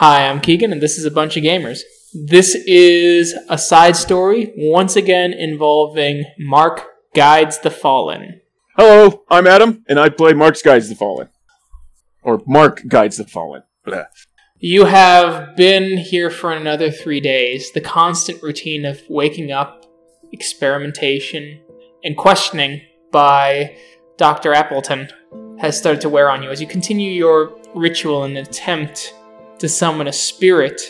Hi, I'm Keegan, and this is a bunch of gamers. This is a side story, once again involving Mark Guides the Fallen. Hello, I'm Adam, and I play Mark's Guides the Fallen. Or Mark Guides the Fallen. Blah. You have been here for another three days. The constant routine of waking up, experimentation, and questioning by Dr. Appleton has started to wear on you as you continue your ritual and an attempt to summon a spirit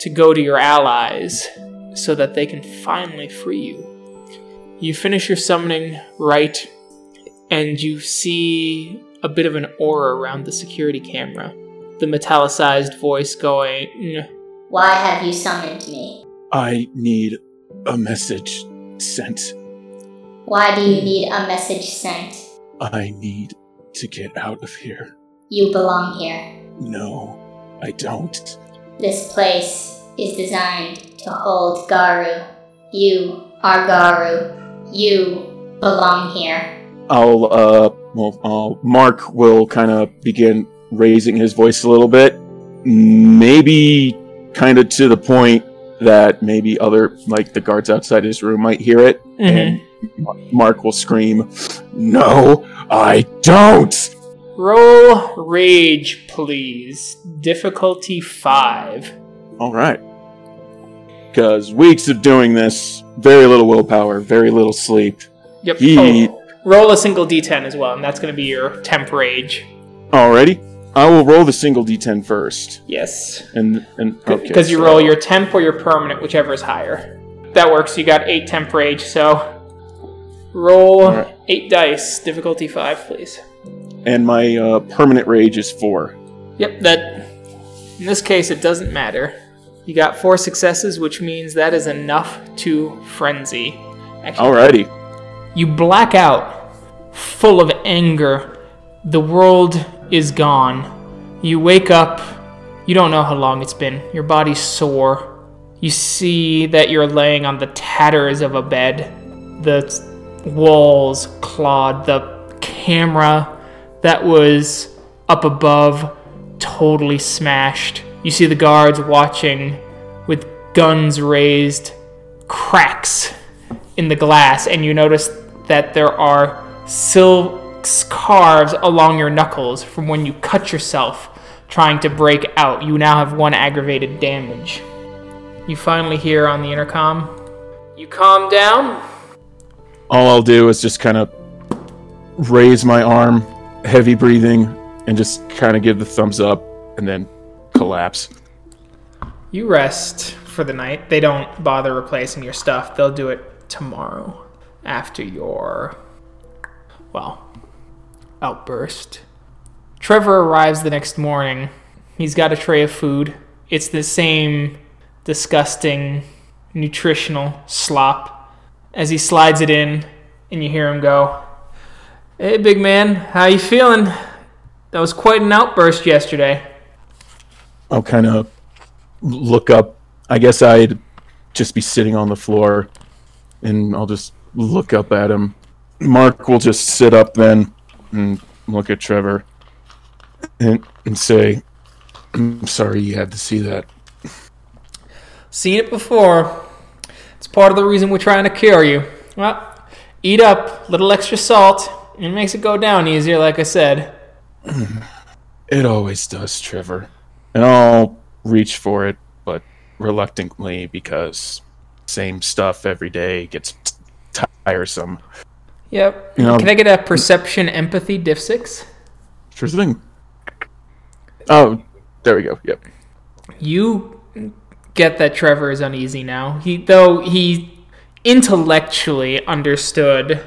to go to your allies so that they can finally free you. You finish your summoning right, and you see a bit of an aura around the security camera. The metallicized voice going, "Mm, Why have you summoned me? I need a message sent. Why do you need a message sent? I need to get out of here. You belong here. No, I don't. This place is designed to hold Garou. You are Garou. You belong here. I'll, uh, well, I'll, Mark will kind of begin raising his voice a little bit. Maybe kind of to the point that maybe other, like the guards outside his room might hear it. And Mark will scream, No, I don't! Roll rage, please. Difficulty 5. Alright. Because weeks of doing this, very little willpower, very little sleep. Yep. He- Oh, roll a single d10 as well, and that's going to be your temp rage. Alrighty. I will roll the single d10 first. Yes. And, and, okay, Because you so- roll your temp or your permanent, whichever is higher. That works. You got 8 temp rage, so roll Alright. 8 dice. Difficulty 5, please. And my uh, permanent rage is four. Yep, that. In this case, it doesn't matter. You got 4 successes, which means that is enough to frenzy. Actually, Alrighty. You black out, full of anger. The world is gone. You wake up. You don't know how long it's been. Your body's sore. You see that you're laying on the tatters of a bed. The walls clawed. The camera that was up above totally smashed. You see the guards watching with guns raised, cracks in the glass, and you notice that there are silk scarves along your knuckles from when you cut yourself trying to break out. You now have one aggravated damage. You finally hear on the intercom. You calm down. All I'll do is just kind of raise my arm, heavy breathing, and just kind of give the thumbs up and then collapse. You rest for the night. They don't bother replacing your stuff. They'll do it tomorrow after your, well, outburst. Trevor arrives the next morning. He's got a tray of food. It's the same disgusting nutritional slop. As he slides it in, and you hear him go, "Hey, big man, how you feeling? That was quite an outburst yesterday." I'll kind of look up. I guess I'd just be sitting on the floor, and I'll just look up at him. Mark will just sit up then and look at Trevor and, and say, I'm sorry you had to see that. Seen it before. It's part of the reason we're trying to cure you. Well, eat up, little extra salt. It makes it go down easier, like I said. It always does, Trevor. And I'll reach for it, but reluctantly because same stuff every day gets t- tiresome. Yep. You know- Can I get a perception empathy diff six? Sure thing. Oh, there we go. Yep. You get that Trevor is uneasy now. He though he intellectually understood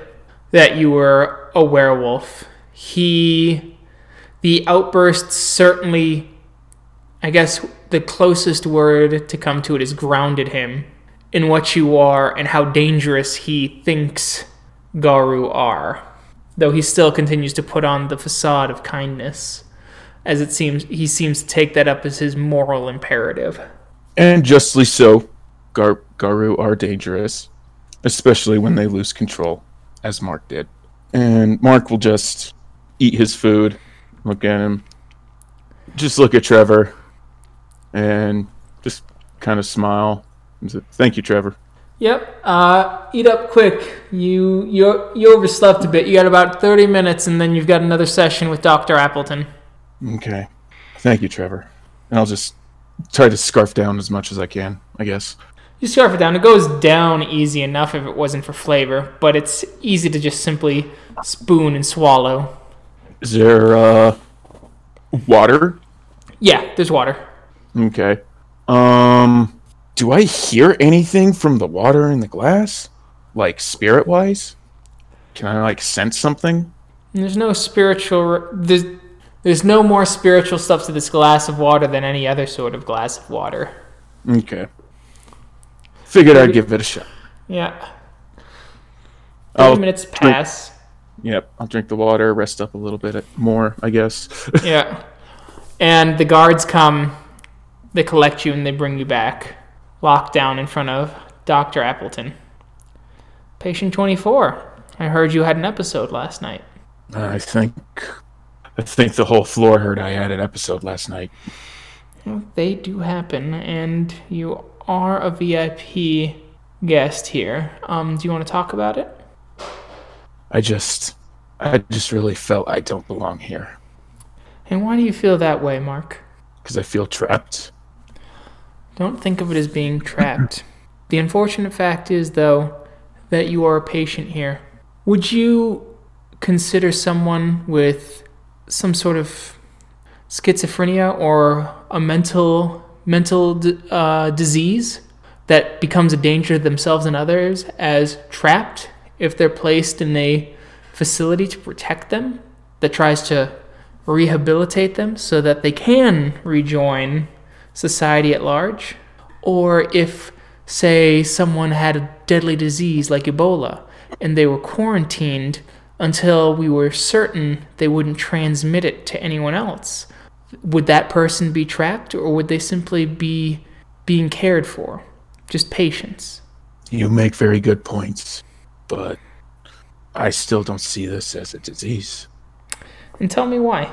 that you were a werewolf. He the outburst certainly I guess the closest word to come to it is grounded him in what you are and how dangerous he thinks Garou are. Though he still continues to put on the facade of kindness, as it seems he seems to take that up as his moral imperative. And justly so. Gar- Garou are dangerous, especially when they lose control, as Mark did. And Mark will just eat his food, look at him, just look at Trevor, and just kind of smile. And say, Thank you, Trevor. Yep. Uh, eat up quick. You you you overslept a bit. You got about thirty minutes, and then you've got another session with Doctor Appleton. Okay. Thank you, Trevor. And I'll just try to scarf down as much as I can, I guess. You scarf it down. It goes down easy enough if it wasn't for flavor, but it's easy to just simply spoon and swallow. Is there uh water? Yeah, there's water. Okay. Um do I hear anything from the water in the glass? Like spirit wise? Can I like sense something? There's no spiritual. There's there's no more spiritual stuff to this glass of water than any other sort of glass of water. Okay. Figured I'd give it a shot. Yeah. 30 I'll minutes drink- pass. Yep, I'll drink the water, rest up a little bit more, I guess. Yeah. And the guards come, they collect you, and they bring you back. Locked down in front of Dr. Appleton. Patient 24. I heard you had an episode last night. I think I think the whole floor heard I had an episode last night. Well, They do happen, and you are a VIP guest here. Um, do you want to talk about it? I just I just really felt I don't belong here And why do you feel that way, Mark? because I feel trapped. Don't think of it as being trapped. the unfortunate fact is, though, that you are a patient here. Would you consider someone with some sort of schizophrenia or a mental mental uh, disease that becomes a danger to themselves and others as trapped if they're placed in a facility to protect them that tries to rehabilitate them so that they can rejoin society at large, or if, say, someone had a deadly disease like Ebola and they were quarantined until we were certain they wouldn't transmit it to anyone else. Would that person be trapped, or would they simply be being cared for? Just patience. You make very good points, but I still don't see this as a disease. And tell me why.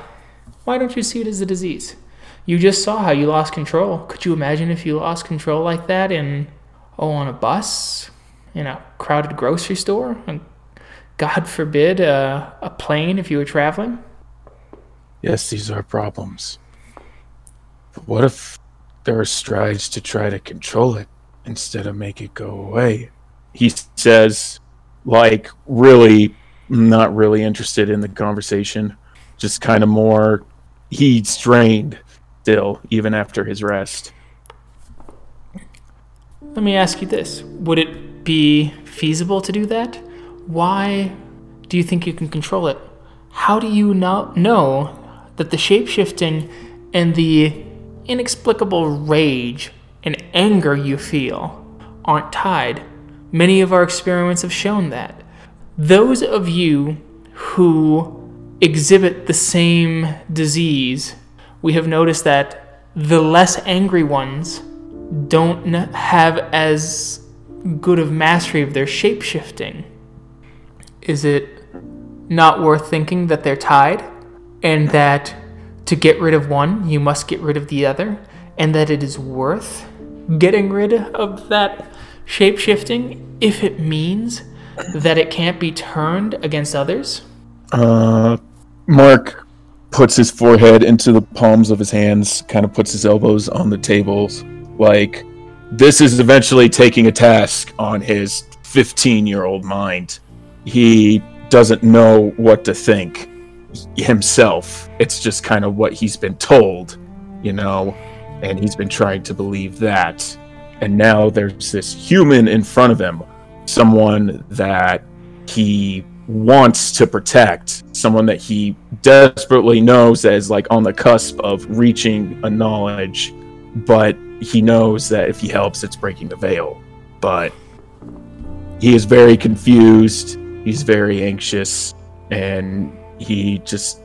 Why don't you see it as a disease? You just saw how you lost control. Could you imagine if you lost control like that in, oh, on a bus, in a crowded grocery store, and God forbid, uh, a plane if you were traveling? Yes, these are problems. But what if there are strides to try to control it instead of make it go away? He says, like, really not really interested in the conversation. Just kind of more, he's drained still, even after his rest. Let me ask you this Would it be feasible to do that? Why do you think you can control it? How do you know, know that the shapeshifting and the inexplicable rage and anger you feel aren't tied? Many of our experiments have shown that. Those of you who exhibit the same disease, we have noticed that the less angry ones don't have as good of mastery of their shapeshifting. Is it not worth thinking that they're tied? And that to get rid of one, you must get rid of the other? And that it is worth getting rid of that shape shifting if it means that it can't be turned against others? Uh, Mark puts his forehead into the palms of his hands, kind of puts his elbows on the tables. Like, this is eventually taking a task on his 15 year old mind. He doesn't know what to think himself. It's just kind of what he's been told, you know, and he's been trying to believe that. And now there's this human in front of him, someone that he wants to protect, someone that he desperately knows that is like on the cusp of reaching a knowledge, but he knows that if he helps, it's breaking the veil. But he is very confused, he's very anxious, and he just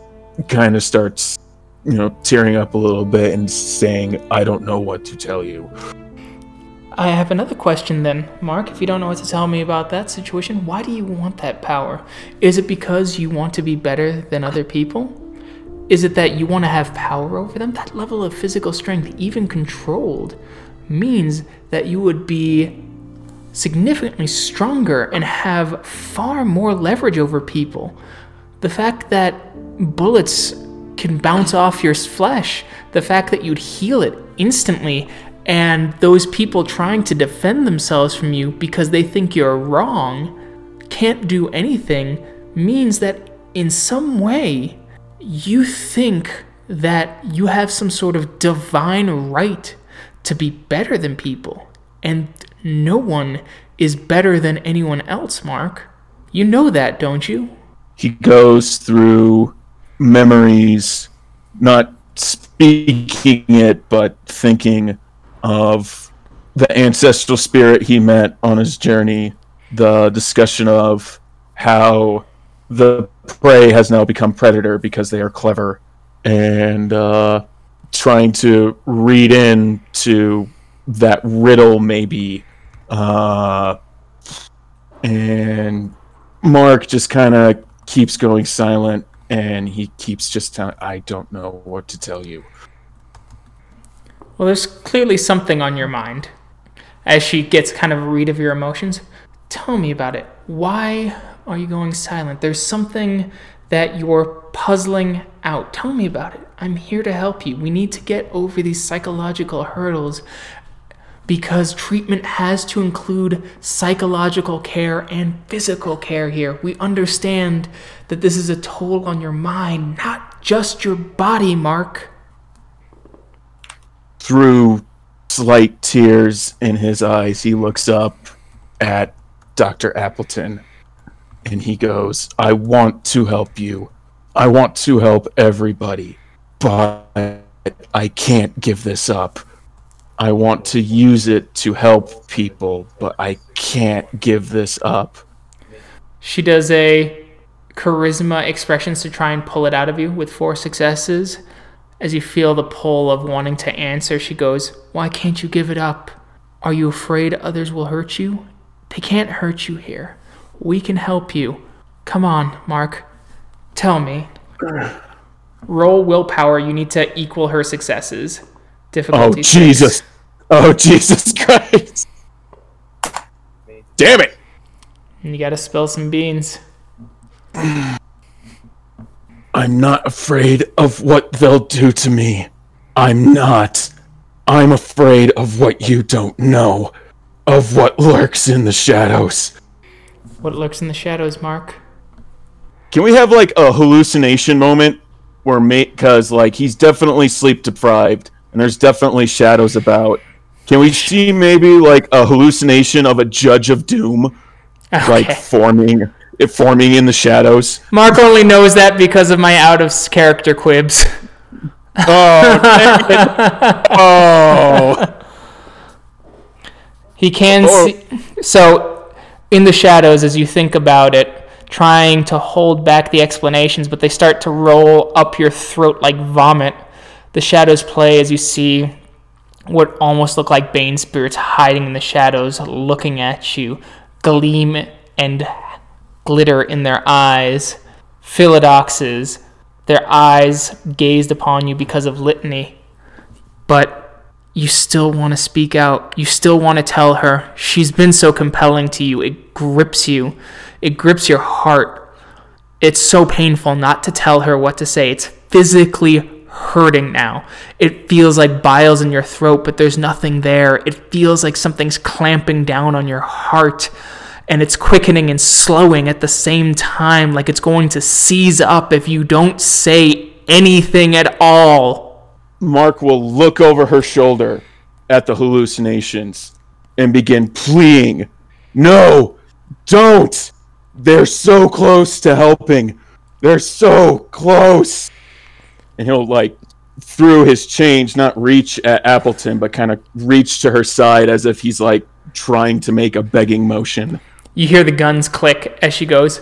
kind of starts, you know, tearing up a little bit and saying, I don't know what to tell you. I have another question then, Mark. If you don't know what to tell me about that situation, why do you want that power? Is it because you want to be better than other people? Is it that you want to have power over them? That level of physical strength, even controlled, means that you would be significantly stronger and have far more leverage over people. The fact that bullets can bounce off your flesh, the fact that you'd heal it instantly, and those people trying to defend themselves from you because they think you're wrong can't do anything means that in some way you think that you have some sort of divine right to be better than people. And no one is better than anyone else, Mark. You know that, don't you? He goes through memories, not speaking it, but thinking of the ancestral spirit he met on his journey, the discussion of how the prey has now become predator because they are clever, and uh, trying to read into that riddle maybe. Uh, and Mark just kind of keeps going silent and he keeps just telling, I don't know what to tell you. Well, there's clearly something on your mind. As she gets kind of a read of your emotions, tell me about it. Why are you going silent? There's something that you're puzzling out. Tell me about it. I'm here to help you. We need to get over these psychological hurdles because treatment has to include psychological care and physical care here. We understand that this is a toll on your mind, not just your body, Mark. Through slight tears in his eyes, he looks up at Dr. Appleton and he goes, I want to help you. I want to help everybody, but I can't give this up. I want to use it to help people, but I can't give this up. She does a charisma expressions to try and pull it out of you with four successes. As you feel the pull of wanting to answer, she goes, Why can't you give it up? Are you afraid others will hurt you? They can't hurt you here. We can help you. Come on, Mark. Tell me. Roll willpower. You need to equal her successes. Difficulty. Oh, Jesus. Oh, Jesus Christ. Damn it. And you gotta spill some beans. I'm not afraid of what they'll do to me. I'm not. I'm afraid of what you don't know, of what lurks in the shadows. What lurks in the shadows, Mark? Can we have like a hallucination moment where mate because like he's definitely sleep deprived and there's definitely shadows about. Can we see maybe like a hallucination of a judge of doom like forming it forming in the shadows? Mark only knows that because of my out of character quibs. Oh, oh. He can Or- see. So, in the shadows, as you think about it, trying to hold back the explanations, but they start to roll up your throat like vomit. The shadows play as you see what almost look like Bane spirits hiding in the shadows, looking at you, gleam and glitter in their eyes. Philodoxes, their eyes gazed upon you because of litany. But you still want to speak out. You still want to tell her. She's been so compelling to you. It grips you. It grips your heart. It's so painful not to tell her what to say. It's physically hurting now. It feels like biles in your throat, but there's nothing there. It feels like something's clamping down on your heart. And it's quickening and slowing at the same time, like it's going to seize up if you don't say anything at all. Mark will look over her shoulder at the hallucinations and begin pleading, No, don't! They're so close to helping. They're so close. And he'll, like, through his change, not reach at Appleton, but kind of reach to her side as if he's, like, trying to make a begging motion. You hear the guns click as she goes,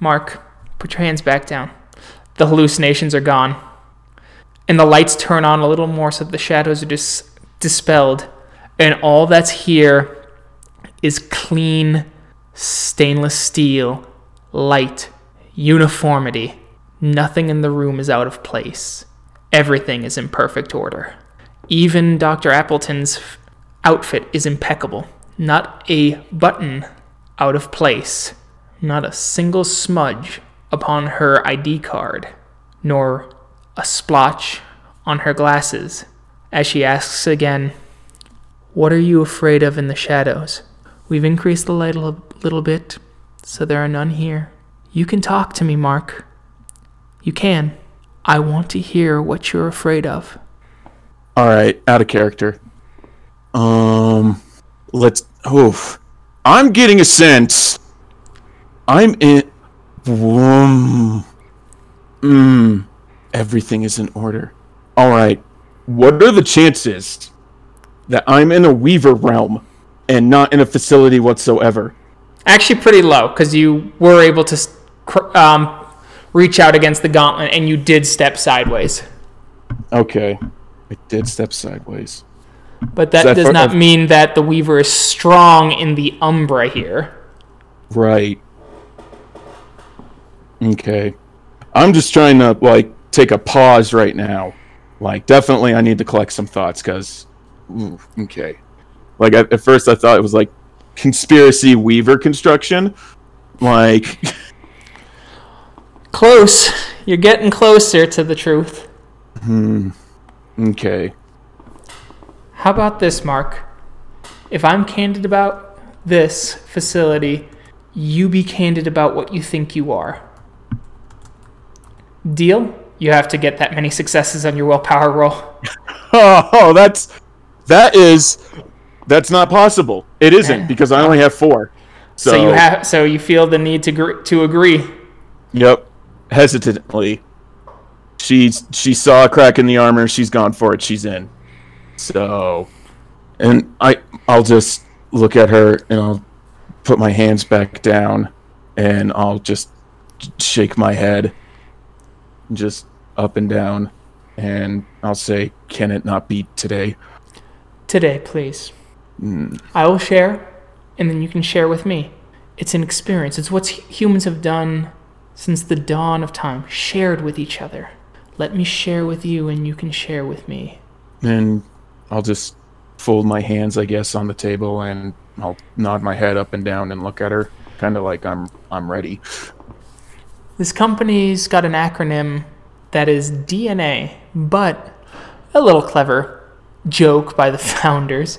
Mark, put your hands back down. The hallucinations are gone. And the lights turn on a little more so that the shadows are dis- dispelled. And all that's here is clean stainless steel, light, uniformity, Nothing in the room is out of place. Everything is in perfect order. Even Dr. Appleton's outfit is impeccable. Not a button out of place. Not a single smudge upon her ID card, nor a splotch on her glasses. As she asks again, What are you afraid of in the shadows? We've increased the light a little bit, so there are none here. You can talk to me, Mark. You can. I want to hear what you're afraid of. All right, out of character. Um, let's. Oof. I'm getting a sense. I'm in. Um, mm, everything is in order. All right. What are the chances that I'm in a Weaver realm and not in a facility whatsoever? Actually, pretty low because you were able to um, reach out against the gauntlet and you did step sideways. Okay. I did step sideways. But that that does for- not mean that the Weaver is strong in the Umbra here. Right. Okay. I'm just trying to like take a pause right now. Like definitely I need to collect some thoughts cuz mm, okay. Like at, at first I thought it was like conspiracy weaver construction. Like Close. You're getting closer to the truth. Hmm. okay. How about this, Mark? If I'm candid about this facility, you be candid about what you think you are. Deal? You have to get that many successes on your willpower roll. Oh, that's that is that's not possible. It isn't because I only have 4. So, So, you have so you feel the need to gr- to agree. Yep. Hesitantly. She's she saw a crack in the armor, she's gone for it, she's in. So and I I'll just look at her and I'll put my hands back down and I'll just shake my head just up and down and I'll say, Can it not be today? Today, please. Hmm. I will share, and then you can share with me. It's an experience. It's what humans have done since the dawn of time, shared with each other. Let me share with you, and you can share with me. And I'll just fold my hands, I guess, on the table and I'll nod my head up and down and look at her, kinda like I'm I'm ready. This company's got an acronym that is DNA, but a little clever joke by the founders,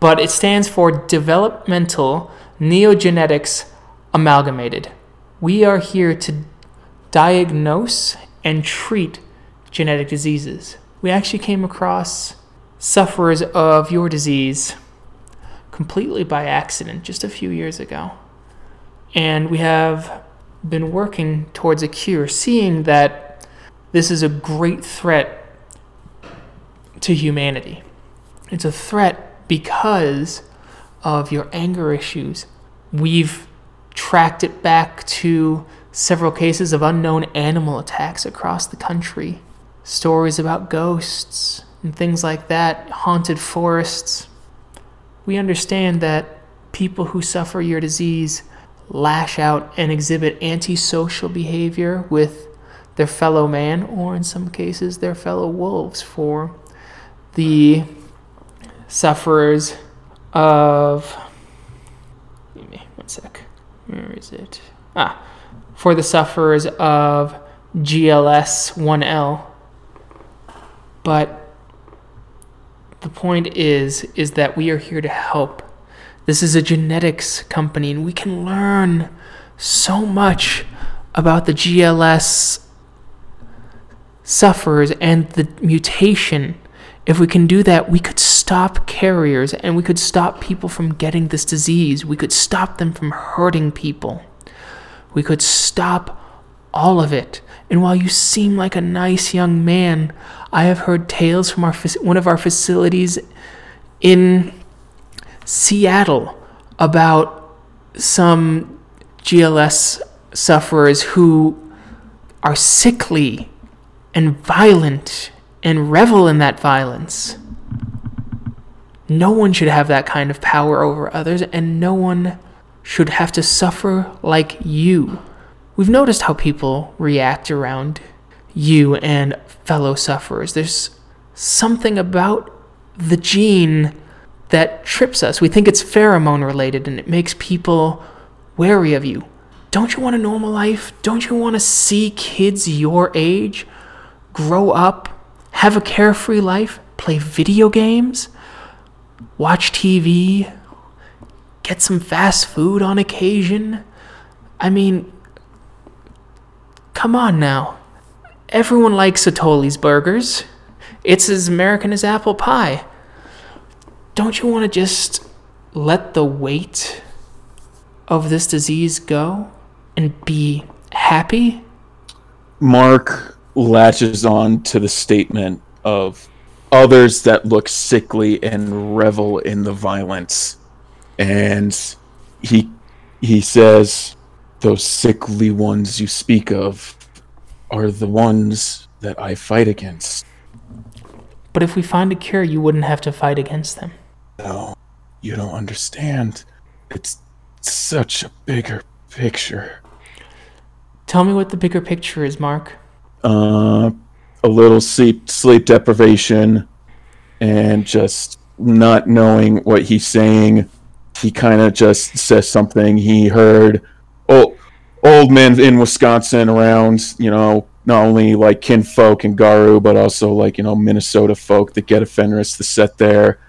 but it stands for Developmental Neogenetics Amalgamated. We are here to diagnose and treat genetic diseases. We actually came across sufferers of your disease completely by accident just a few years ago. And we have been working towards a cure, seeing that this is a great threat to humanity. It's a threat because of your anger issues. We've tracked it back to several cases of unknown animal attacks across the country, stories about ghosts and things like that, haunted forests. We understand that people who suffer your disease lash out and exhibit antisocial behavior with their fellow man, or in some cases, their fellow wolves, for the sufferers of. Give me one sec. Where is it? Ah, for the sufferers of GLS 1L. But the point is is that we are here to help. This is a genetics company and we can learn so much about the GLS sufferers and the mutation. If we can do that, we could stop carriers and we could stop people from getting this disease. We could stop them from hurting people. We could stop all of it. And while you seem like a nice young man, I have heard tales from our one of our facilities in Seattle about some GLS sufferers who are sickly and violent and revel in that violence. No one should have that kind of power over others, and no one should have to suffer like you. We we've noticed how people react around you and fellow sufferers. There's something about the gene that trips us. We think it's pheromone related and it makes people wary of you. Don't you want a normal life? Don't you want to see kids your age grow up, have a carefree life, play video games, watch TV, get some fast food on occasion? I mean, come on now. Everyone likes Satoli's burgers. It's as American as apple pie. Don't you want to just let the weight of this disease go and be happy? Mark latches on to the statement of others that look sickly and revel in the violence. And he he says those sickly ones you speak of are the ones that I fight against. But if we find a cure, you wouldn't have to fight against them. No, you don't understand. It's such a bigger picture. Tell me what the bigger picture is, Mark. Uh, a little sleep sleep deprivation, and just not knowing what he's saying. He kind of just says something he heard. Old men in Wisconsin around, you know, not only like kinfolk and Garou, but also like you know Minnesota folk that get Fenris to set there,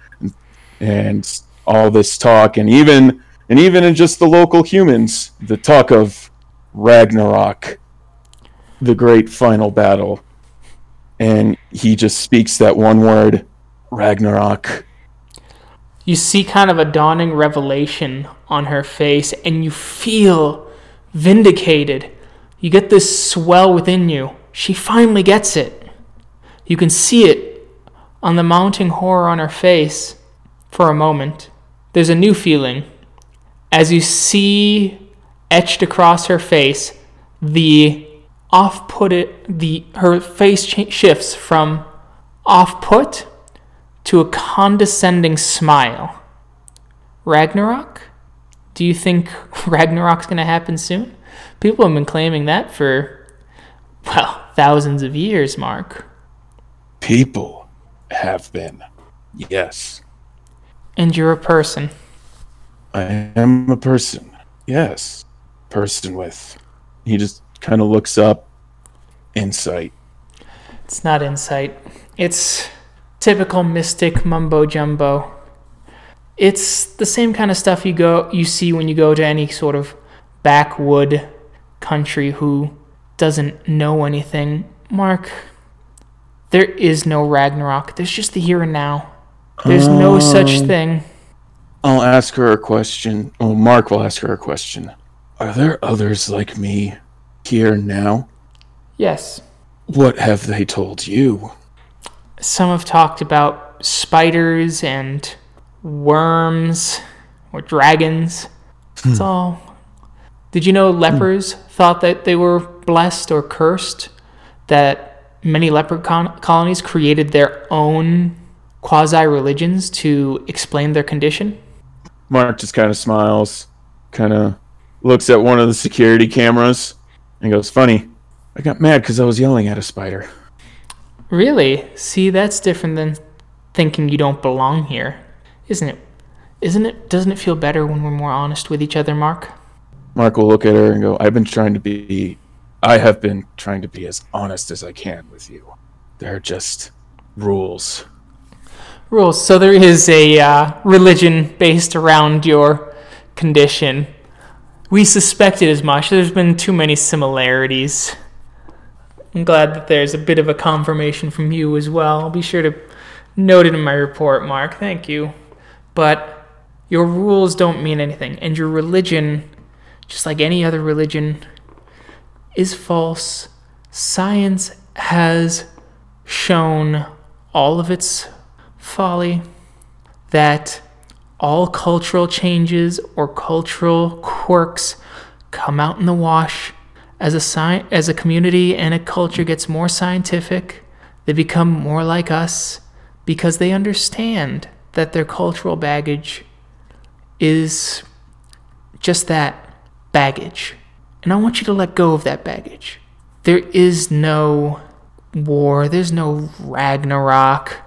and all this talk, and even and even in just the local humans, the talk of Ragnarok, the great final battle, and he just speaks that one word, Ragnarok. You see kind of a dawning revelation on her face, and you feel vindicated. You get this swell within you. She finally gets it. You can see it on the mounting horror on her face for a moment. There's a new feeling. As you see etched across her face, the off put it, the her face cha- shifts from off put to a condescending smile. Ragnarok? Do you think Ragnarok's going to happen soon? People have been claiming that for, well, thousands of years, Mark. People have been, yes. And you're a person. I am a person, yes. Person with. He just kind of looks up. Insight. It's not insight. It's typical mystic mumbo jumbo. It's the same kind of stuff you go you see when you go to any sort of backwood country who doesn't know anything. Mark, there is no Ragnarok. There's just the here and now. There's no such Um, thing. I'll ask her a question. Oh, Mark will ask her a question. Are there others like me here now? Yes. What have they told you? Some have talked about spiders and worms or dragons. It's hmm. all. Did you know hmm. lepers thought that they were blessed or cursed? That many leper con- colonies created their own quasi religions to explain their condition? Mark just kind of smiles, kind of looks at one of the security cameras, and goes, Funny, I got mad because I was yelling at a spider. Really? See, that's different than thinking you don't belong here, isn't it? Isn't it? Doesn't it feel better when we're more honest with each other, Mark? Mark will look at her and go, I've been trying to be, I have been trying to be as honest as I can with you. They're just rules. rules. So there is a uh, religion based around your condition. We suspected as much. There's been too many similarities. I'm glad that there's a bit of a confirmation from you as well. I'll be sure to note it in my report, Mark. Thank you. But your rules don't mean anything, and your religion, just like any other religion, is false. Science has shown all of its folly that all cultural changes or cultural quirks come out in the wash as a sci- as a community and a culture gets more scientific they become more like us because they understand that their cultural baggage is just that baggage And I want you to let go of that baggage. There is no war, there's no Ragnarok.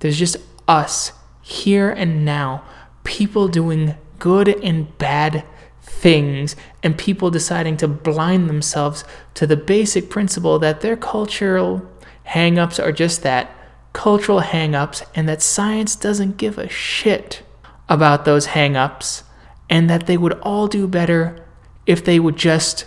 There's just us, here and now. People doing good and bad things, and people deciding to blind themselves to the basic principle that their cultural hangups are just that cultural hangups, and that science doesn't give a shit about those hangups, and that they would all do better if they would just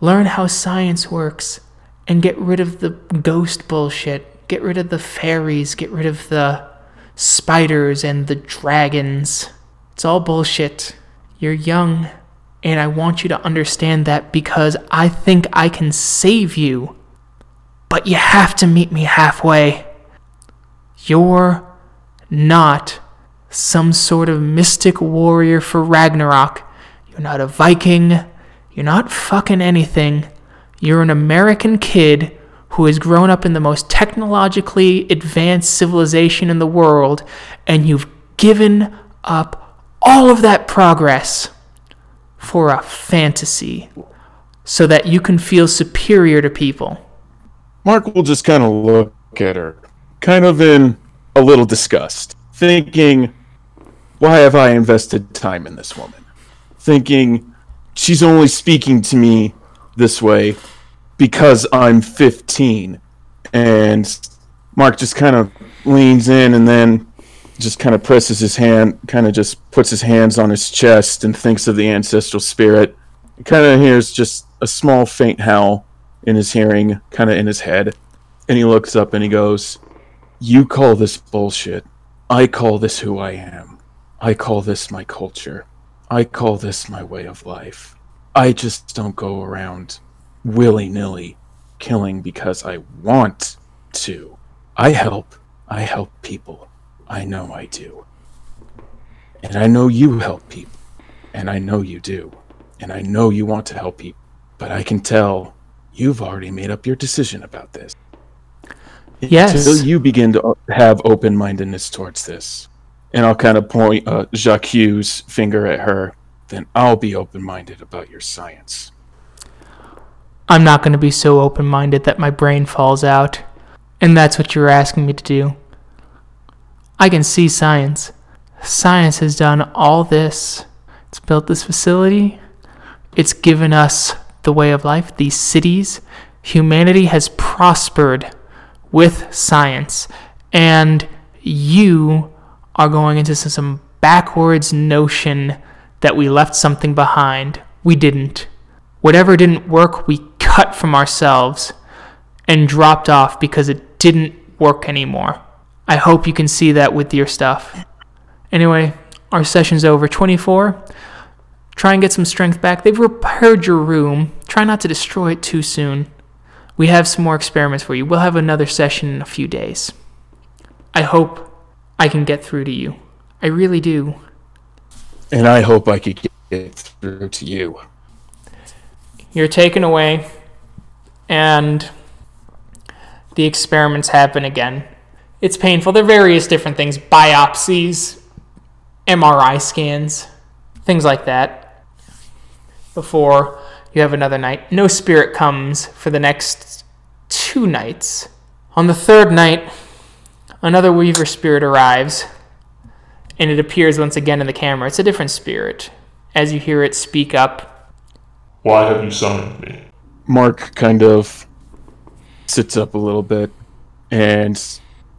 learn how science works and get rid of the ghost bullshit, get rid of the fairies, get rid of the spiders and the dragons. It's all bullshit. You're young, and I want you to understand that because I think I can save you. But you have to meet me halfway. You're not some sort of mystic warrior for Ragnarok. You're not a Viking. You're not fucking anything. You're an American kid who has grown up in the most technologically advanced civilization in the world, and you've given up all of that progress for a fantasy so that you can feel superior to people. Mark will just kind of look at her, kind of in a little disgust, thinking, why have I invested time in this woman? Thinking she's only speaking to me this way because I'm 15. And Mark just kind of leans in and then just kind of presses his hand, kind of just puts his hands on his chest and thinks of the ancestral spirit. Kind of hears just a small faint howl in his hearing, kind of in his head. And he looks up and he goes, You call this bullshit. I call this who I am. I call this my culture. I call this my way of life. I just don't go around willy nilly killing because I want to. I help. I help people. I know I do. And I know you help people. And I know you do. And I know you want to help people. But I can tell you've already made up your decision about this. Yes. Until you begin to have open mindedness towards this. And I'll kind of point uh, Jacques Hughes' finger at her. Then I'll be open minded about your science. I'm not going to be so open minded that my brain falls out. And that's what you're asking me to do. I can see science. Science has done all this. It's built this facility. It's given us the way of life, these cities. Humanity has prospered with science. And you are going into some backwards notion that we left something behind. We didn't. Whatever didn't work, we cut from ourselves and dropped off because it didn't work anymore. I hope you can see that with your stuff. Anyway, our session's over. 24. Try and get some strength back. They've repaired your room. Try not to destroy it too soon. We have some more experiments for you. We'll have another session in a few days. I hope I can get through to you. I really do. And I hope I could get through to you. You're taken away, and the experiments happen again. It's painful. There are various different things biopsies, MRI scans, things like that. Before you have another night. No spirit comes for the next two nights. On the third night, another Weaver spirit arrives, and it appears once again in the camera. It's a different spirit. As you hear it speak up, Why have you summoned me? Mark kind of sits up a little bit and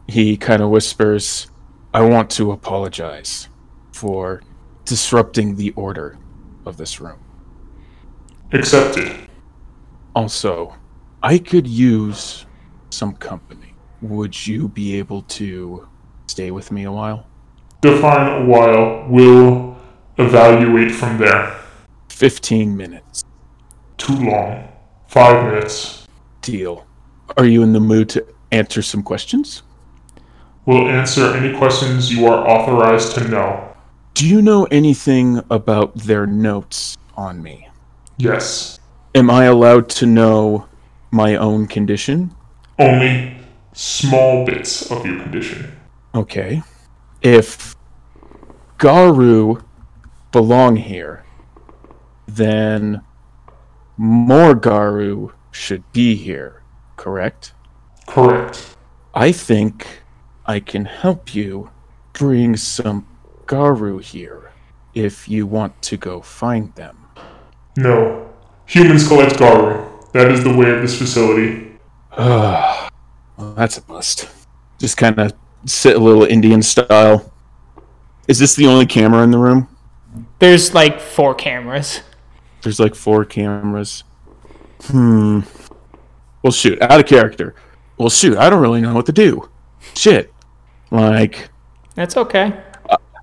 he kind of whispers, I want to apologize for disrupting the order of this room. Accepted. Also, I could use some company. Would you be able to stay with me a while? Define a while. We'll evaluate from there. 15 minutes. Too long. Five minutes. Deal. Are you in the mood to answer some questions? We'll answer any questions you are authorized to know. Do you know anything about their notes on me? Yes. Am I allowed to know my own condition? Only small bits of your condition. Okay. If Garou belong here, then more Garou should be here, correct? Correct. I think I can help you bring some Garou here if you want to go find them. No. Humans collect Garou. That is the way of this facility. well, that's a bust. Just kind of sit a little Indian style. Is this the only camera in the room? There's like four cameras. There's like four cameras. Hmm. Well, shoot, out of character. Well, shoot, I don't really know what to do. Shit. Like, That's okay.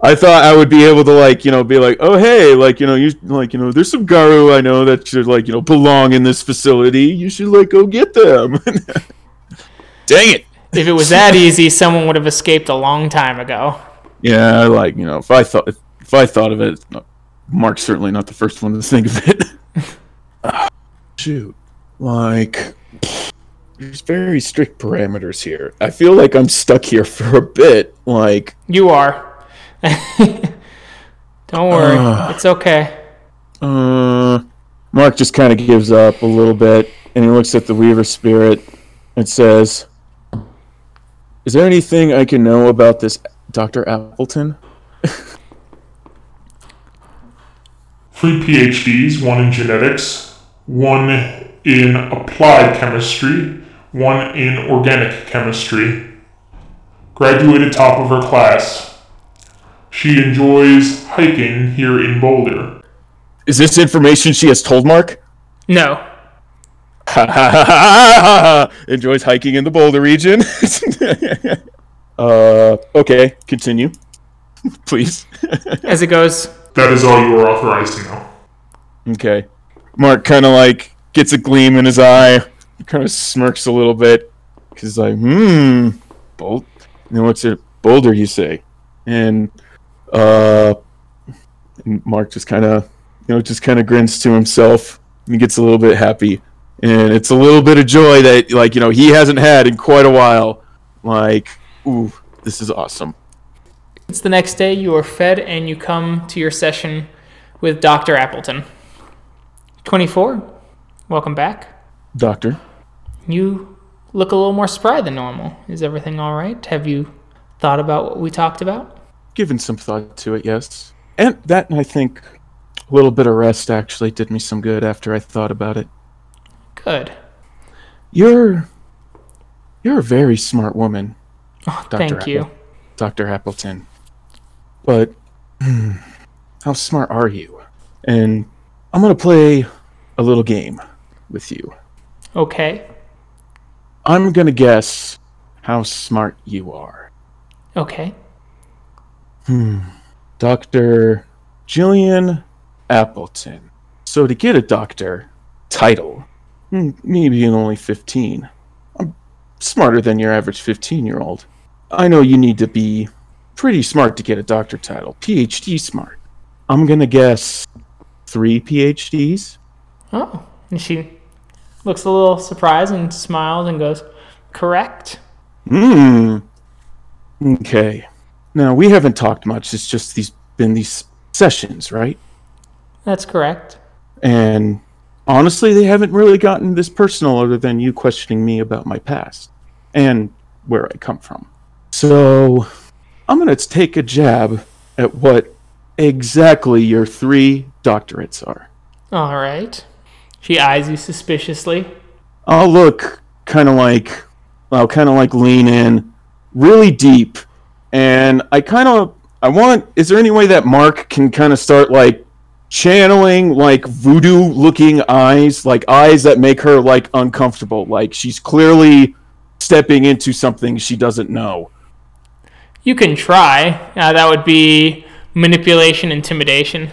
I thought I would be able to like, you know, be like, oh hey, like, you know, you like, you know, there's some Garou I know that should like, you know, belong in this facility. You should like go get them. Dang it. If it was that easy, someone would have escaped a long time ago. Yeah, like, you know, if I thought if I thought of it, Mark's certainly not the first one to think of it. Shoot. Like there's very strict parameters here. I feel like I'm stuck here for a bit. Like You are. Don't worry. Ugh. it's okay. Uh, Mark just kind of gives up a little bit, and he looks at the Weaver Spirit and says, "Is there anything I can know about this Doctor Appleton?" Three PhDs, one in genetics, one in applied chemistry, one in organic chemistry. Graduated top of her class. She enjoys hiking here in Boulder. Is this information she has told Mark? No. Enjoys hiking in the Boulder region. uh, okay, continue, please. As it goes, That is all you are authorized to know. Okay. Mark kind of like gets a gleam in his eye, kind of smirks a little bit, because like, hmm, Bolt. And then what's it? Boulder, you say? And uh, and Mark just kind of, you know, just kind of grins to himself. And he gets a little bit happy, and it's a little bit of joy that like you know he hasn't had in quite a while. Like, ooh, this is awesome. It's the next day. You are fed and you come to your session with Dr. Appleton. 24. Welcome back. Doctor, You look a little more spry than normal. Is everything all right? Have you thought about what we talked about? given some thought to it, yes. And that, I think, a little bit of rest actually did me some good after I thought about it. Good. You're, you're a very smart woman, Oh, Dr. thank you. Dr. Appleton. But hmm, how smart are you? And I'm gonna play a little game with you. Okay. I'm gonna guess how smart you are. Okay. Dr. Jillian Appleton. So to get a doctor title, hmm, maybe in only 15. I'm smarter than your average 15 year old. I know you need to be pretty smart to get a doctor title, PhD smart. I'm gonna guess three PhDs. Oh. And she looks a little surprised and smiles and goes, Correct. Hmm. Okay. Now we haven't talked much. It's just these been these sessions, right? That's correct. And honestly, they haven't really gotten this personal other than you questioning me about my past and where I come from. So I'm going to take a jab at what exactly your three doctorates are. All right. She eyes you suspiciously. I'll look kind of like, I'll kind of like lean in really deep. And I kind of, I want, is there any way that Mark can kind of start like channeling like voodoo looking eyes, like eyes that make her like uncomfortable? Like she's clearly stepping into something she doesn't know. You can try. Uh, that would be manipulation, intimidation.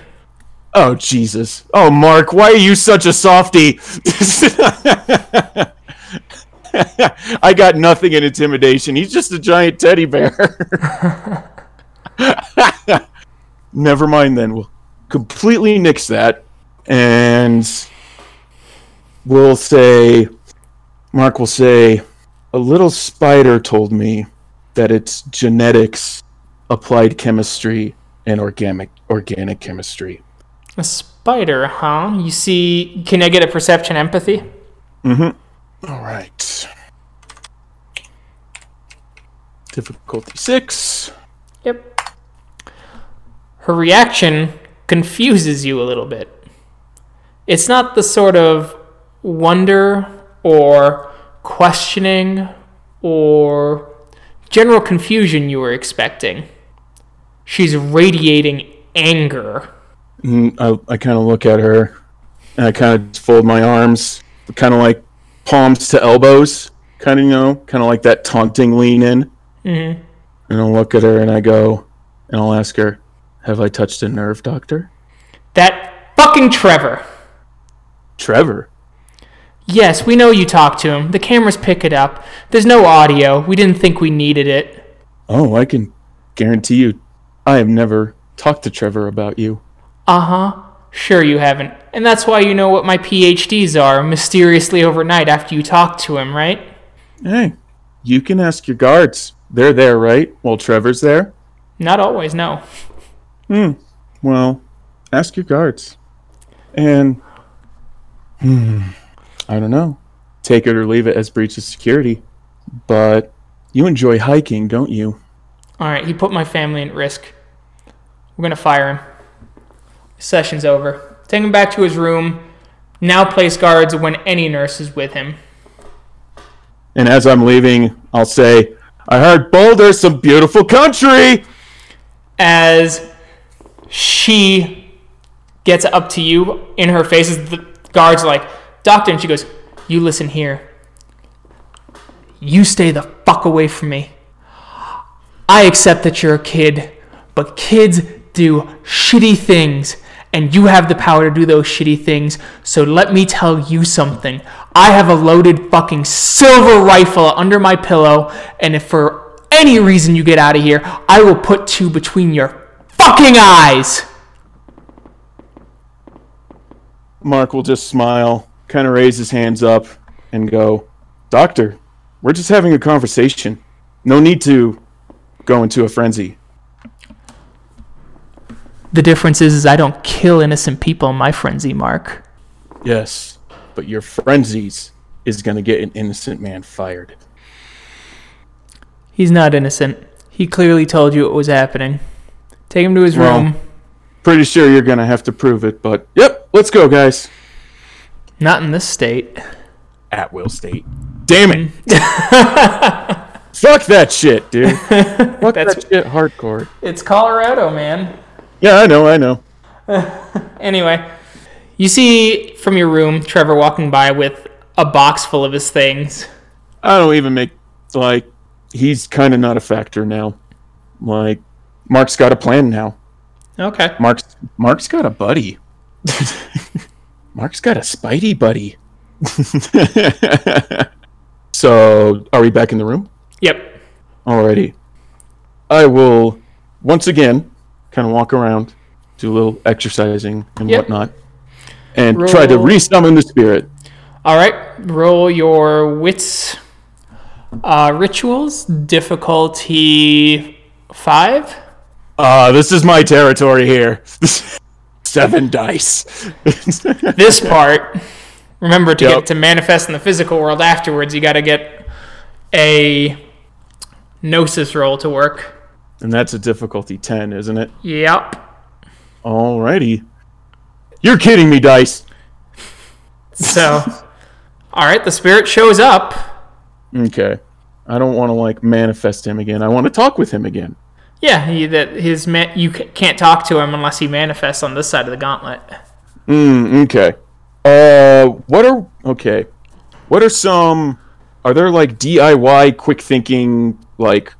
Oh, Jesus. Oh, Mark, why are you such a softy? I got nothing in intimidation. He's just a giant teddy bear. Never mind then. We'll completely nix that. And we'll say, Mark will say, a little spider told me that it's genetics, applied chemistry, and organic organic chemistry. A spider, huh? You see. Can I get a perception empathy? Mm-hmm. All right. Difficulty six. Yep. Her reaction confuses you a little bit. It's not the sort of wonder or questioning or general confusion you were expecting. She's radiating anger. Mm, I, I kind of look at her and I kind of fold my arms, kind of like palms to elbows, kind of, you know, kind of like that taunting lean in. Mhm. And I'll look at her and I go, and I'll ask her, Have I touched a nerve, doctor? That fucking Trevor. Trevor. Yes, we know you talked to him. The cameras pick it up. There's no audio. We didn't think we needed it. Oh, I can guarantee you, I have never talked to Trevor about you. Uh huh. Sure, you haven't. And that's why you know what my PhDs are mysteriously overnight after you talk to him, right? Hey, you can ask your guards. They're there, right? While Trevor's there? Not always, no. Hmm. Well, ask your guards. And, hmm, I don't know. Take it or leave it as breach of security. But you enjoy hiking, don't you? Alright, he put my family at risk. We're gonna fire him. Session's over. Take him back to his room. Now place guards when any nurse is with him. And as I'm leaving, I'll say, I heard Boulder's some beautiful country! as she gets up to you in her face the guards are like doctor and she goes you listen here. You stay the fuck away from me. I accept that you're a kid but kids do shitty things and you have the power to do those shitty things. So let me tell you something. I have a loaded fucking silver rifle under my pillow and if for any reason you get out of here i will put two between your fucking eyes. Mark will just smile, kind of raise his hands up, and go, Doctor, we're just having a conversation. No need to go into a frenzy. The difference is, is I don't kill innocent people in my frenzy, Mark. Yes, but your frenzies is going to get an innocent man fired. He's not innocent. He clearly told you what was happening. Take him to his Well- room. Pretty sure you're going to have to prove it, but yep, let's go, guys. Not in this state. At Will State. Damn it. Fuck that shit, dude. Fuck That's- that shit hardcore. It's Colorado, man. Yeah, I know, I know. Anyway, you see from your room Trevor walking by with a box full of his things. I don't even make like he's kind of not a factor now. Like Mark's got a plan now. Okay. Mark's Mark's got a buddy. Mark's got a Spidey buddy. so, are we back in the room? Yep. Alrighty. I will once again kind of walk around, do a little exercising and Yep. whatnot, and try to Roll. re-summon the spirit. All right. Roll your wits uh, rituals. Difficulty five. Uh, this is my territory here. Seven dice. This part. Remember to Yep. get to manifest in the physical world afterwards. You got to get a gnosis roll to work. and that's a difficulty 10, isn't it? Yep. Alrighty. You're kidding me, dice. So, all right. The spirit shows up. Okay. I don't want to like manifest him again. I want to talk with him again. Yeah, he, that his ma- you can't talk to him unless he manifests on this side of the gauntlet. Mm, okay. Uh, what are okay? What are some? Are there like DIY quick thinking like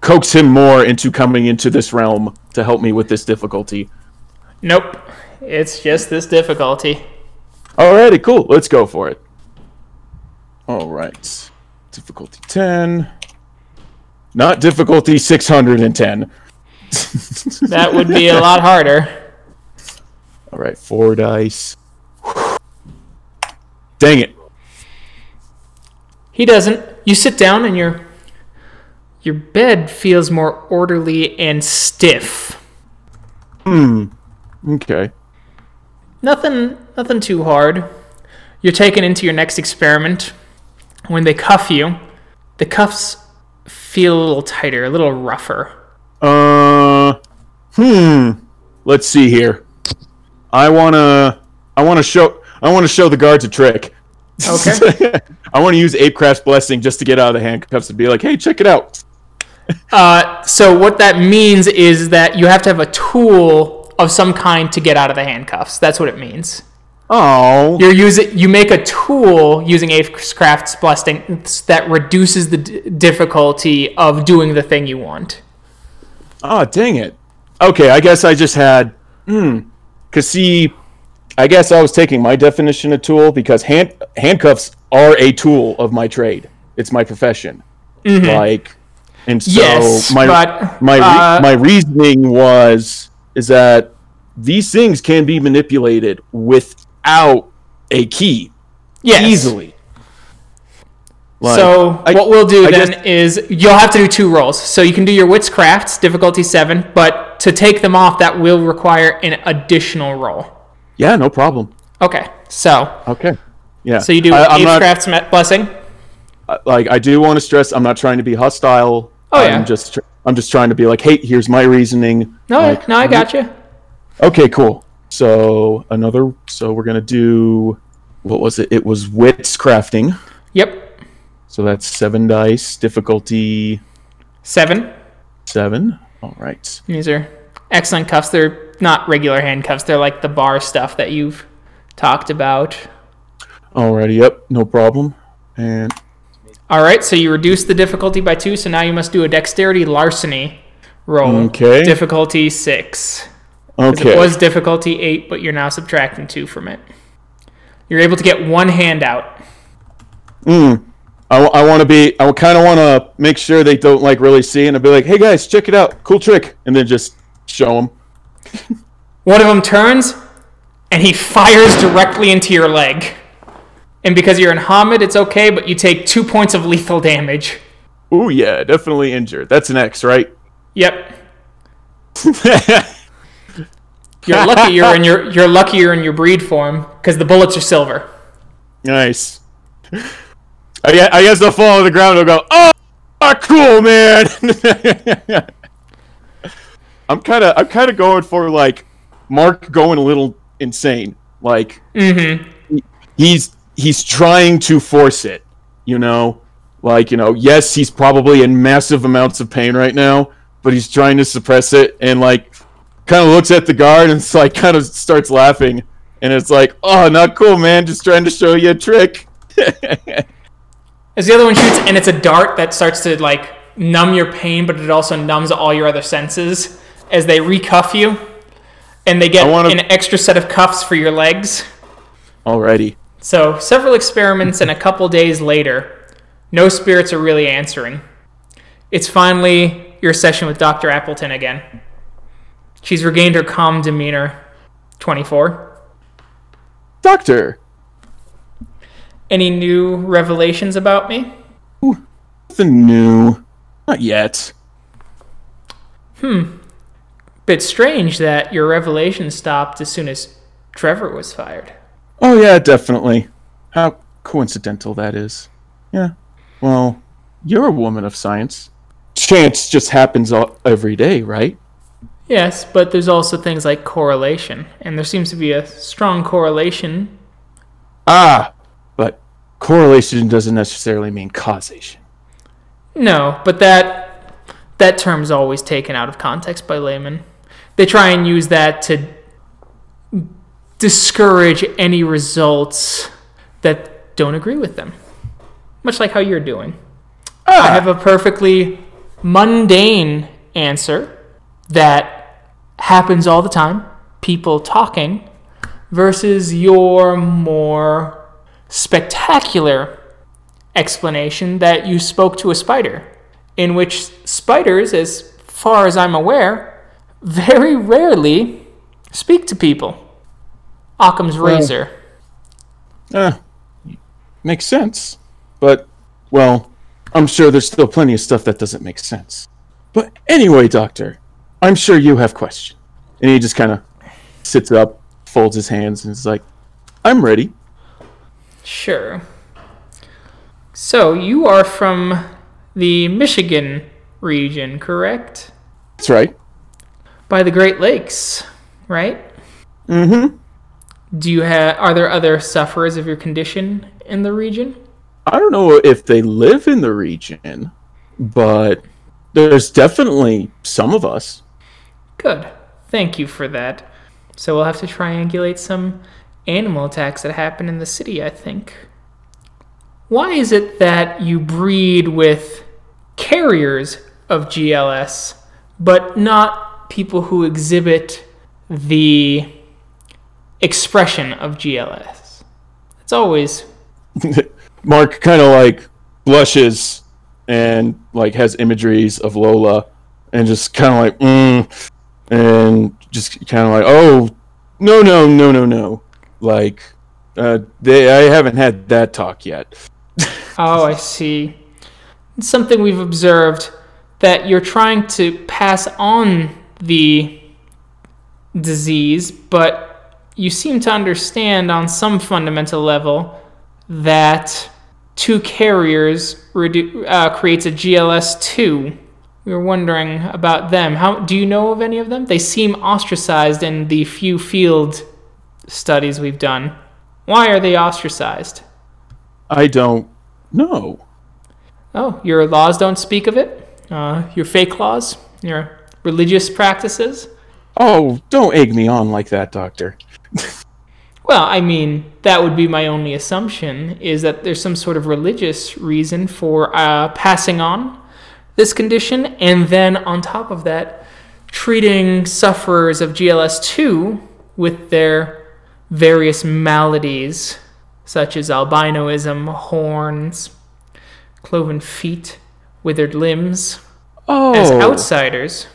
coax him more into coming into this realm to help me with this difficulty? Nope. It's just this difficulty. Alrighty, cool. Let's go for it. All right. Difficulty 10. Not difficulty 610. That would be a lot harder. All right, four dice. Dang it. He doesn't. You sit down and your your bed feels more orderly and stiff. Hmm. Okay. Nothing, nothing too hard. You're taken into your next experiment. When they cuff you, the cuffs feel a little tighter, a little rougher. Uh, hmm. Let's see here. I wanna, I wanna show, I wanna show the guards a trick. Okay. I want to use Apecraft's blessing just to get out of the handcuffs and be like, "Hey, check it out." Uh, so what that means is that you have to have a tool of some kind to get out of the handcuffs. That's what it means. Oh, You're using you make a tool using Apecraft's blessing that reduces the d- difficulty of doing the thing you want. oh, dang it. Okay, I guess I just had, hmm. Cause see, I guess I was taking my definition of tool because hand handcuffs are a tool of my trade. It's my profession. Like, and so Mm-hmm. Yes, my but, my uh, my reasoning was is that these things can be manipulated without a key Yes. easily. Like, so I- what we'll do I then guess- is you'll have to do two rolls. So you can do your wits crafts, difficulty seven, but to take them off, that will require an additional roll. yeah, no problem. Okay, so Okay, yeah. so you do I, I'm not, Apecraft's me- blessing. like I do want to stress. I'm not trying to be hostile. Oh, I'm yeah. just I'm just trying to be like, hey, here's my reasoning. No, Like, no, I got you. Okay, cool. So another. So we're gonna do. What was it? It was wits crafting. Yep, So that's seven dice, difficulty seven. seven. All right. These are excellent cuffs. They're not regular handcuffs. They're like the bar stuff that you've talked about. Alrighty. Yep. No problem. And All right, so you reduce the difficulty by two. So now you must do a dexterity larceny roll. Okay. Difficulty six. Okay. It was difficulty eight, but you're now subtracting two from it. You're able to get one hand out. Mm. I, want to be. I kind of want to make sure they don't like really see, and I'll be like, "Hey guys, check it out, cool trick," and then just show them. One of them turns, and he fires directly into your leg. And because you're in Homid, it's okay, but you take two points of lethal damage. Ooh yeah, definitely injured. That's an X, right? Yep. You're lucky you're in your you're lucky you're in your breed form because the bullets are silver. nice. I guess, I guess they'll fall on the ground and go, "Oh, ah, cool, man." I'm kind of I'm kind of going for like Mark going a little insane. Like Mm-hmm. he's he's trying to force it, you know? Like, you know, yes, he's probably in massive amounts of pain right now, but he's trying to suppress it and like kind of looks at the guard and it's like kind of starts laughing and it's like, "Oh, not cool, man. Just trying to show you a trick." As the other one shoots, and it's a dart that starts to like numb your pain, but it also numbs all your other senses as they recuff you, and they get wanna- an extra set of cuffs for your legs. Alrighty. So several experiments, and a couple days later, no spirits are really answering. It's finally your session with Dr. Appleton again. She's regained her calm demeanor. 24. Doctor, Any new revelations about me? nothing new. Not yet. Hmm. Bit strange that your revelation stopped as soon as Trevor was fired. Oh yeah, definitely. How coincidental that is. Yeah. Well, you're a woman of science. Chance just happens all, every day, right? Yes, but there's also things like correlation, and there seems to be a strong correlation. Ah, but correlation doesn't necessarily mean causation. No, but that that term's always taken out of context by laymen. They try and use that to discourage any results that don't agree with them. Much like how you're doing. I have a perfectly mundane answer that happens all the time people talking versus your more spectacular explanation that you spoke to a spider, in which spiders, as far as I'm aware, very rarely speak to people. Occam's razor. Ah, makes sense. But, well, I'm sure there's still plenty of stuff that doesn't make sense. But anyway, Doctor, I'm sure you have questions. And he just kind of sits up, folds his hands and is like, I'm ready. Sure. So, you are from the Michigan region, correct? That's right. By the Great Lakes, right? Mm-hmm. Do you have are there other sufferers of your condition in the region? I don't know if they live in the region, but there's definitely some of us. Good. Thank you for that. So we'll have to triangulate some animal attacks that happen in the city, I think. Why is it that you breed with carriers of GLS, but not people who exhibit the expression of GLS? It's always Mark kind of like blushes and like has imageries of Lola and just kind of like mm, and just kind of like oh no no no no no like uh, they I haven't had that talk yet. Oh, I see. It's something we've observed that you're trying to pass on the disease, but you seem to understand on some fundamental level that two carriers redu- uh, creates a GLS2. We were wondering about them. How do you know of any of them? They seem ostracized in the few field studies we've done. Why are they ostracized? I don't know. Oh, your laws don't speak of it? Uh, your fake laws? Your religious practices? Oh, don't egg me on like that, Doctor. Well, I mean, that would be my only assumption is that there's some sort of religious reason for uh, passing on this condition, and then on top of that, treating sufferers of GLS2 with their various maladies, such as albinoism, horns, cloven feet, withered limbs, Oh, as outsiders.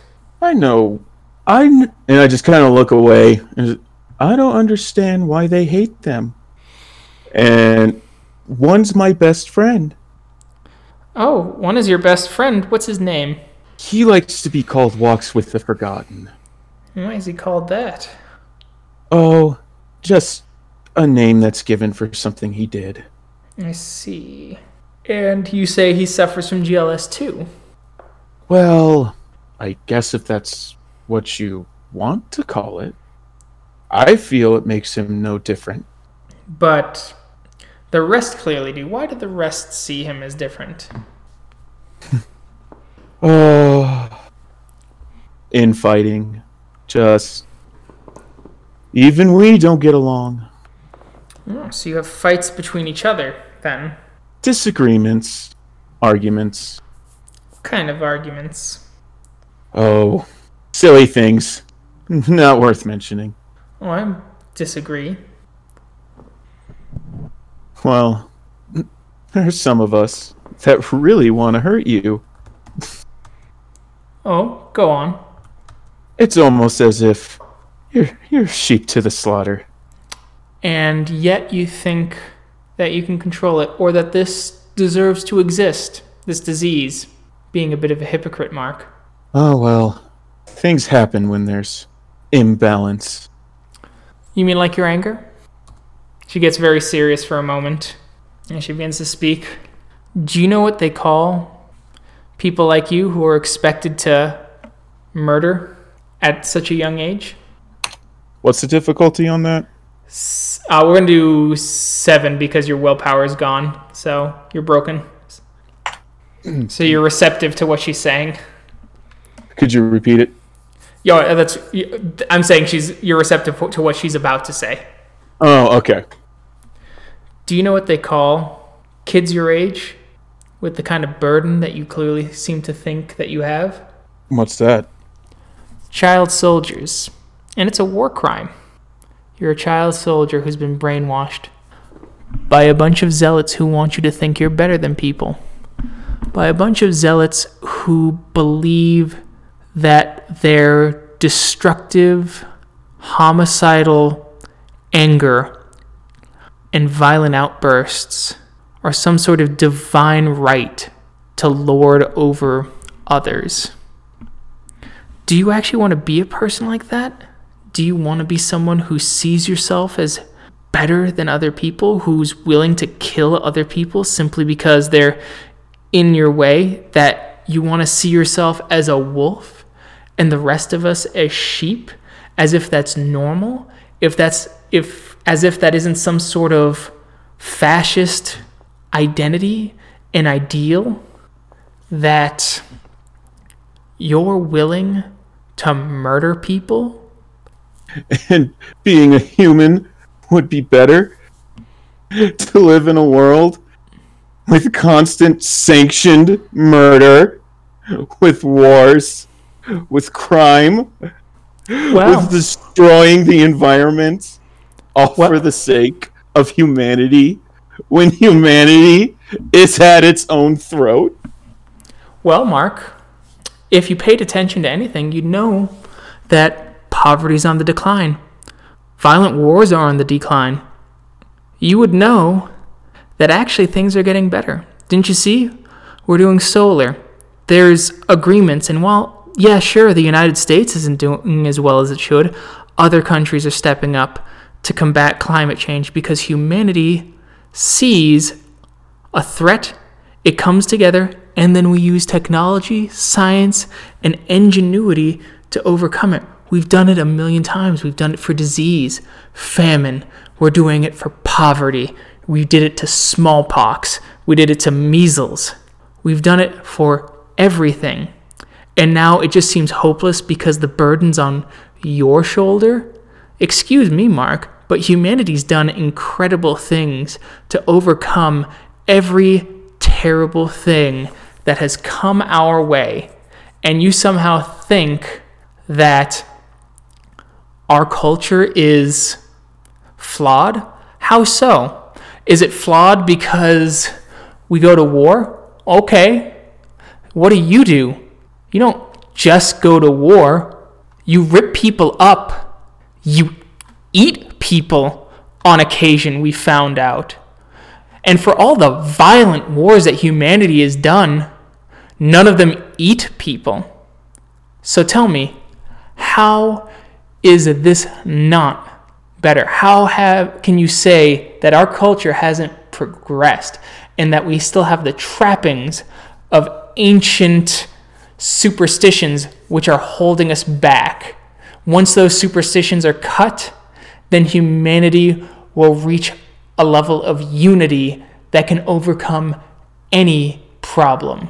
I know. I and I just kind of look away. And I don't understand why they hate them. And one's my best friend. Oh, one is your best friend. What's his name? He likes to be called Walks with the Forgotten. Why is he called that? Oh, just a name that's given for something he did. I see. And you say he suffers from GLS too. Well, I guess if that's what you want to call it. I feel it makes him no different. But the rest clearly do. Why did the rest see him as different? Oh, infighting. Just. Even we don't get along. Oh, so you have fights between each other, then. Disagreements, arguments. What kind of arguments? Oh, silly things. Not worth mentioning. Oh, I disagree. Well, there's some of us that really want to hurt you. Oh, go on. It's almost as if you're, you're sheep to the slaughter. And yet you think that you can control it, or that this deserves to exist, this disease, being a bit of a hypocrite, Mark. Oh well, things happen when there's imbalance. You mean like your anger? She gets very serious for a moment and she begins to speak. Do you know what they call people like you who are expected to murder at such a young age? What's the difficulty on that? Uh, we're going to do seven because your willpower is gone. So you're broken. So you're receptive to what she's saying. Could you repeat it? Yo, that's. I'm saying she's. You're receptive to what she's about to say. Oh, okay. Do you know what they call kids your age with the kind of burden that you clearly seem to think that you have? What's that? Child soldiers. And it's a war crime. You're a child soldier who's been brainwashed by a bunch of zealots who want you to think you're better than people. By a bunch of zealots who believe that their destructive, homicidal anger and violent outbursts are some sort of divine right to lord over others. Do you actually want to be a person like that? Do you want to be someone who sees yourself as better than other people, who's willing to kill other people simply because they're in your way? That you want to see yourself as a wolf and the rest of us as sheep, as if that's normal? If that's if as if that isn't some sort of fascist identity an ideal that you're willing to murder people? And being a human would be better? To live in a world with constant sanctioned murder, with wars, with crime, well with destroying the environment, all Well- for the sake of humanity, when humanity is at its own throat. Well, Mark, if you paid attention to anything, you'd know that poverty's on the decline. Violent wars are on the decline. You would know that actually things are getting better. Didn't you see? We're doing solar. There's agreements, and while, yeah, sure, the United States isn't doing as well as it should, other countries are stepping up to combat climate change because humanity sees a threat, it comes together, and then we use technology, science, and ingenuity to overcome it. We've done it a million times. We've done it for disease, famine. We're doing it for poverty. We did it to smallpox. We did it to measles. We've done it for everything. And now it just seems hopeless because the burden's on your shoulder. Excuse me, Mark, but humanity's done incredible things to overcome every terrible thing that has come our way. And you somehow think that our culture is flawed? How so? Is it flawed because we go to war? Okay. What do you do? You don't just go to war, you rip people up, you eat people on occasion, we found out. And for all the violent wars that humanity has done, none of them eat people. So tell me, how is this not better? How have can you say that our culture hasn't progressed and that we still have the trappings of ancient superstitions which are holding us back? Once those superstitions are cut, then humanity will reach a level of unity that can overcome any problem,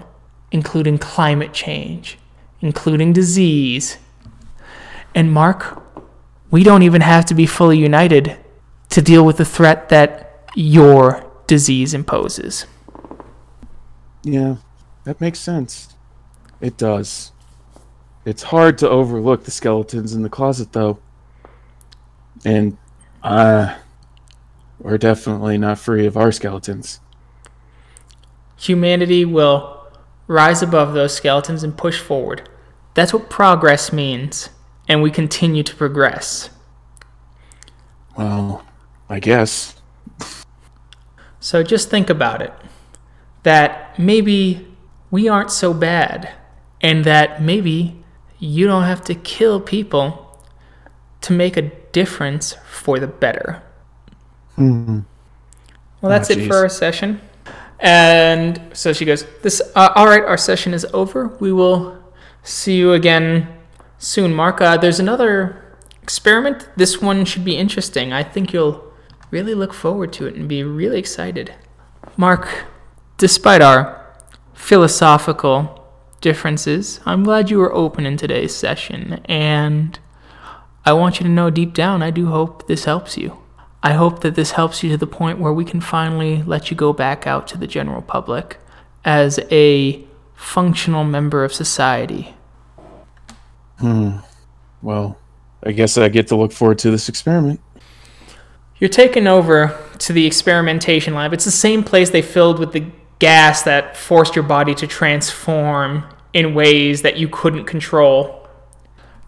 including climate change, including disease. And Mark, we don't even have to be fully united to deal with the threat that your disease imposes. Yeah, that makes sense. It does. It's hard to overlook the skeletons in the closet, though. And, uh, we're definitely not free of our skeletons. Humanity will rise above those skeletons and push forward. That's what progress means, and we continue to progress. Well, I guess. So just think about it that maybe we aren't so bad, and that maybe you don't have to kill people to make a difference for the better. Hmm. Well, that's Oh, it for our session. And so she goes, "This, uh, all right. Our session is over. We will see you again soon, Mark. Uh, there's another experiment. This one should be interesting. I think you'll really look forward to it and be really excited." Mark, despite our philosophical differences, I'm glad you were open in today's session, and I want you to know deep down, I do hope this helps you. I hope that this helps you to the point where we can finally let you go back out to the general public as a functional member of society. Hmm. Well, I guess I get to look forward to this experiment. You're taken over to the experimentation lab. It's the same place they filled with the gas that forced your body to transform in ways that you couldn't control.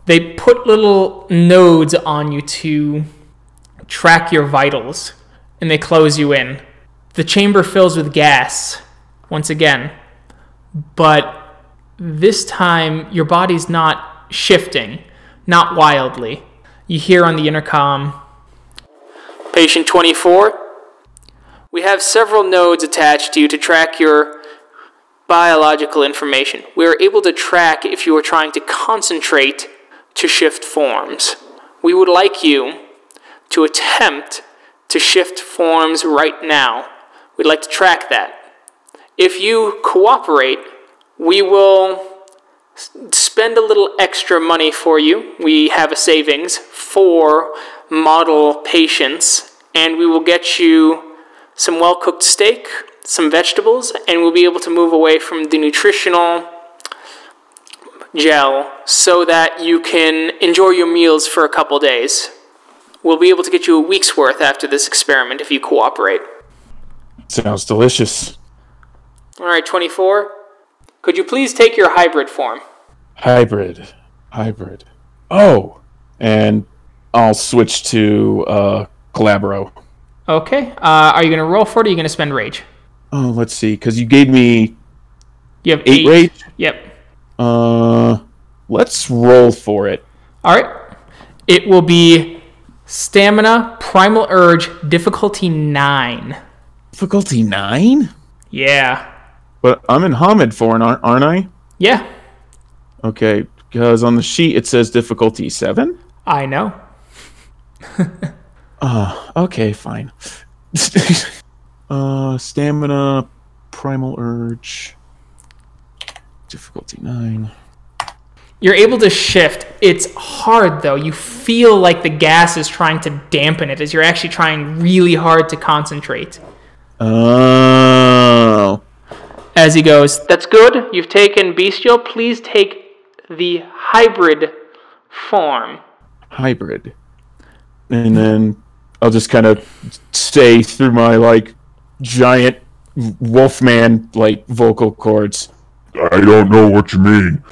They put little nodes on you to track your vitals and they close you in. The chamber fills with gas once again, but this time your body's not shifting, not wildly. You hear on the intercom Patient 24, we have several nodes attached to you to track your biological information. We are able to track if you are trying to concentrate to shift forms. We would like you to attempt to shift forms right now. We'd like to track that. If you cooperate, we will spend a little extra money for you. We have a savings for model patients, and we will get you some well cooked steak, some vegetables, and we'll be able to move away from the nutritional gel so that you can enjoy your meals for a couple days. We'll be able to get you a week's worth after this experiment if you cooperate. Sounds delicious. All right, 24. Could you please take your hybrid form? Hybrid. Hybrid. Oh! And I'll switch to uh, Glabro. Okay. Uh, are you going to roll for it or are you going to spend rage? Oh, let's see, because you gave me You have eight rage. Yep. Uh, let's roll for it. All right. It will be stamina, primal urge, difficulty 9. Difficulty nine? Yeah. But I'm in Homid for it, aren't, I? Yeah. Okay, because on the sheet it says difficulty seven. I know. Okay, fine. uh, stamina, primal urge, difficulty nine. You're able to shift. It's hard though. You feel like the gas is trying to dampen it as you're actually trying really hard to concentrate. Oh, As he goes, That's good. You've taken bestial. Please take the hybrid form. hybrid. And then I'll just kind of stay through my like giant wolfman like vocal cords. I don't know what you mean.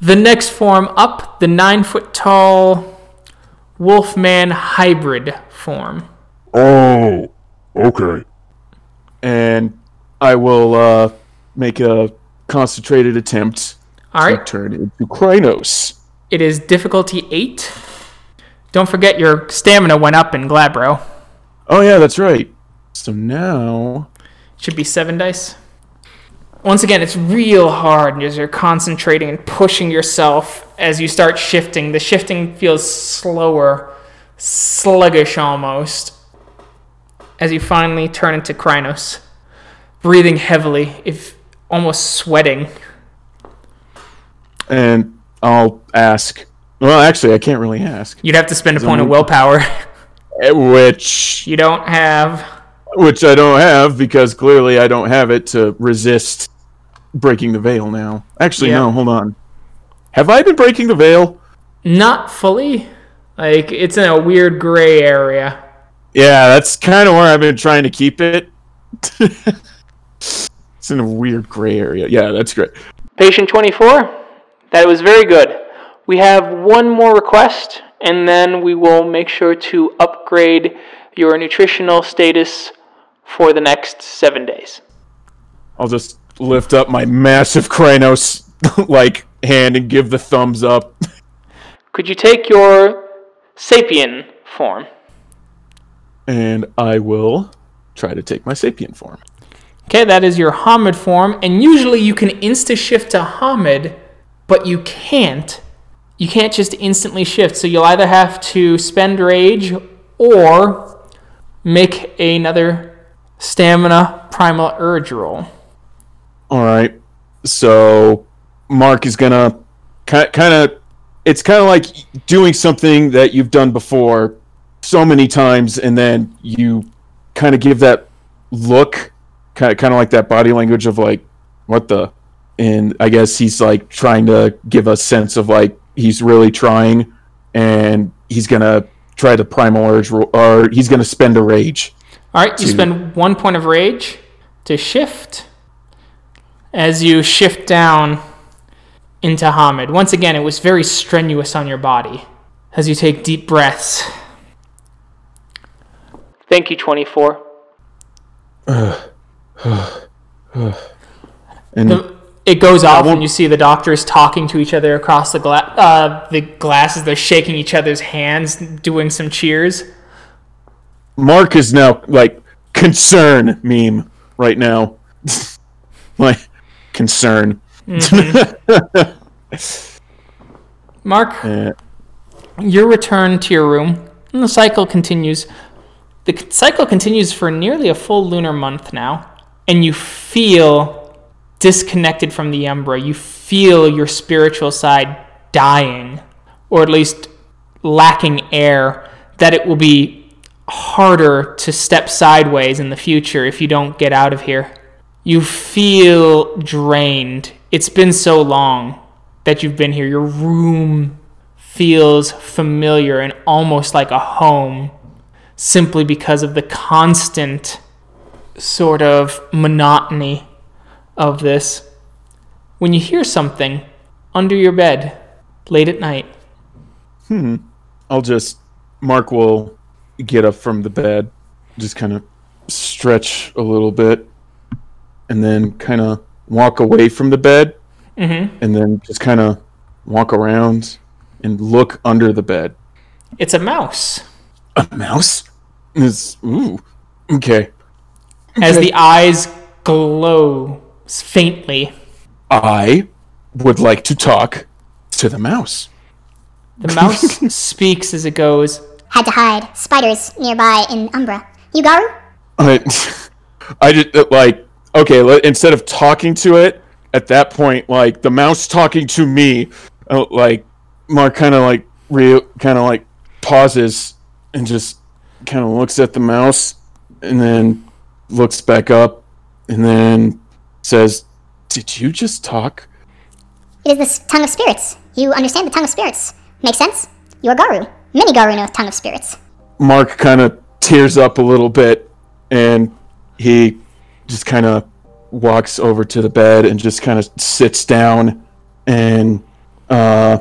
The next form up, the nine foot tall Wolfman hybrid form. Oh, okay. and I will uh, make a concentrated attempt All to turn into Crinos. It is difficulty eight. Don't forget your stamina went up in Glabro. Oh yeah, that's right. So now, Should be seven dice. Once again, it's real hard as you're concentrating and pushing yourself as you start shifting. The shifting feels slower, sluggish almost, as you finally turn into Crinos, breathing heavily, if almost sweating. and I'll ask. Well, actually, I can't really ask. You'd have to spend a point of willpower. Eh, Which, you don't have. Which I don't have because clearly I don't have it to resist breaking the veil. Now, actually, Yeah. no. Hold on. Have I been breaking the veil? Not fully. Like, it's in a weird gray area. Yeah, that's kind of where I've been trying to keep it. it's in a weird gray area. Yeah, that's great. Patient 24, that was very good. We have one more request, and then we will make sure to upgrade your nutritional status for the next seven days. I'll just lift up my massive Crinos like hand and give the thumbs up. Could you take your sapien form? And I will try to take my sapien form. Okay, that is your Homid form, and usually you can insta shift to Homid, but you can't. You can't just instantly shift, so you'll either have to spend rage or make another stamina primal urge roll. All right. So Mark is gonna kind of. It's kind of like doing something that you've done before so many times, and then you kind of give that look, kind of like that body language of like, what the, and I guess he's like trying to give a sense of like he's really trying, and he's gonna try to primal urge, or he's gonna spend a rage. All right, you Two. spend one point of rage to shift as you shift down into Homid. Once again, it was very strenuous on your body as you take deep breaths. Thank you, 24. And The, it goes off won't- and you see the doctors talking to each other across the gla- uh, the glasses. They're shaking each other's hands, doing some cheers. Mark is now like concern meme right now. like concern. Mark, Eh, your return to your room, and the cycle continues. The cycle continues for nearly a full lunar month now, and you feel disconnected from the Umbra. You feel your spiritual side dying, or at least lacking air, that it will be harder to step sideways in the future if you don't get out of here. You feel drained. It's been so long that you've been here. Your room feels familiar and almost like a home simply because of the constant sort of monotony of this. When you hear something under your bed late at night, Hmm. I'll just Mark will get up from the bed, just kind of stretch a little bit, and then kind of walk away from the bed, Mhm. and then just kind of walk around and look under the bed. it's a mouse. A mouse? It's ooh. Okay. As the eyes glow faintly, I would like to talk to the mouse. the mouse speaks as it goes. Had to hide. Spiders nearby in Umbra. Yugaru? I, I just uh, like okay. Let, instead of talking to it at that point, like the mouse talking to me, uh, like Mark kind of like re kind of like pauses and just kind of looks at the mouse and then looks back up and then says, "Did you just talk?" It is the tongue of spirits. You understand the tongue of spirits. Makes sense? You're Garou. Many Garou know tongue of spirits. Mark kind of tears up a little bit and he just kind of walks over to the bed and just kind of sits down and uh,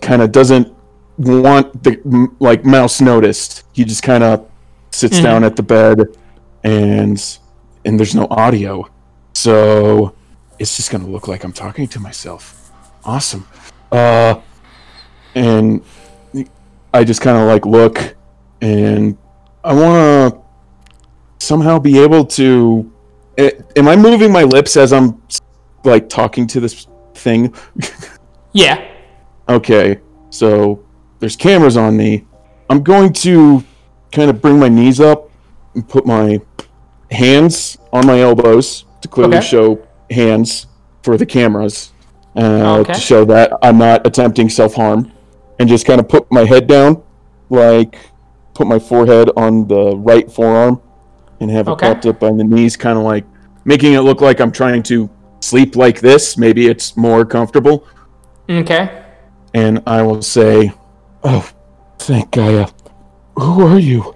kind of doesn't want the like mouse noticed. He just kind of sits down at the bed and and there's no audio. So it's just going to look like I'm talking to myself. Awesome. Uh and I just kind of like look and I want to somehow be able to. Am I moving my lips as I'm like talking to this thing? Yeah. okay, so there's cameras on me. I'm going to kind of bring my knees up and put my hands on my elbows to clearly Okay. show hands for the cameras uh, Okay. to show that I'm not attempting self harm, and just kind of put my head down, like put my forehead on the right forearm, and have it Okay. propped up on the knees, kind of like making it look like I'm trying to sleep like this. Maybe it's more comfortable Okay. and I will say, "Oh, thank Gaia. Who are you?"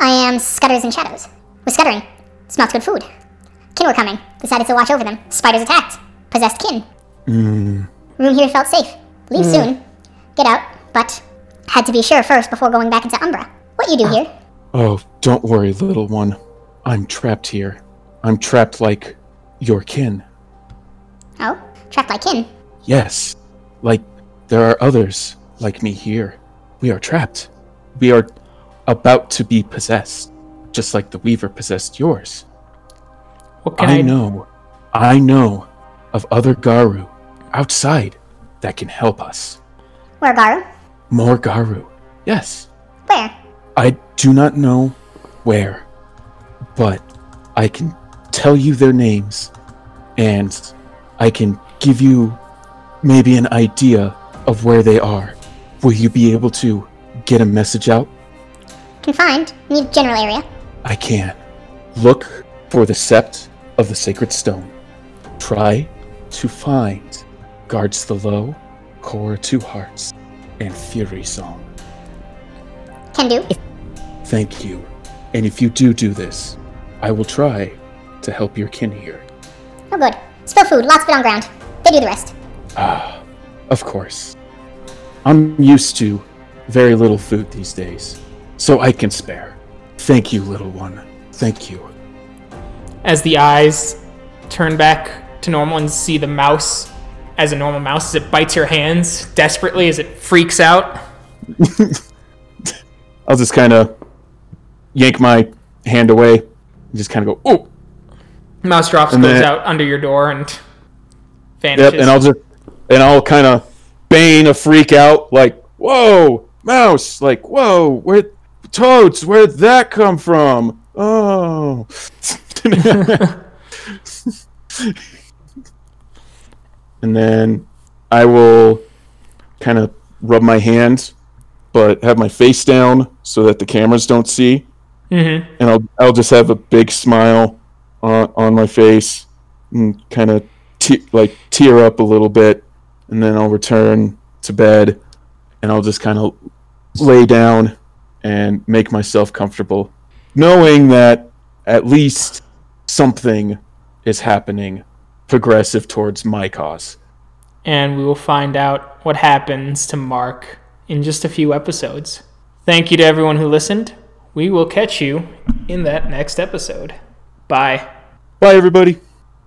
I am Scutters and Shadows. We're scuttering. Smells good food. Kin were coming. Decided to watch over them. Spiders attacked. Possessed kin. Mm. Room here felt safe. Leave mm. soon. Get out, but had to be sure first before going back into Umbra. What you do here? Oh, don't worry, little one. I'm trapped here. I'm trapped like your kin. Oh, trapped like kin. Yes, like there are others like me here. We are trapped. We are about to be possessed, just like the Weaver possessed yours. What can I, I know, I know of other Garou outside that can help us. Where Garou? More Garou. Yes. Where? I do not know where, but I can tell you their names, and I can give you maybe an idea of where they are. Will you be able to get a message out? Confined. Need general area. I can. Look for the sept of the sacred stone. Try to find guards the low, core two hearts, and Fury song. Can do. Thank you. And if you do do this, I will try to help your kin here. Oh, good. Spill food. Lots of it on ground. They do the rest. Ah, of course. I'm used to very little food these days, so I can spare. Thank you, little one. Thank you. as the eyes turn back to normal and see the mouse as a normal mouse as it bites your hands desperately as it freaks out. I'll just kind of yank my hand away and just kind of go, oh, Mouse drops, And goes then- out under your door, and vanishes. yep. And I'll just, and I'll kind of bane a freak out, like, whoa, mouse, like, whoa, where, toads, where'd that come from? Oh. and then I will kind of rub my hands, but have my face down so that the cameras don't see. Mhm. And I'll I'll just have a big smile on on my face and kind of te- like tear up a little bit, and then I'll return to bed, and I'll just kind of lay down and make myself comfortable, knowing that at least something is happening progressive towards my cause. and we will find out what happens to Mark in just a few episodes. Thank you to everyone who listened. We will catch you in that next episode. Bye. Bye, everybody.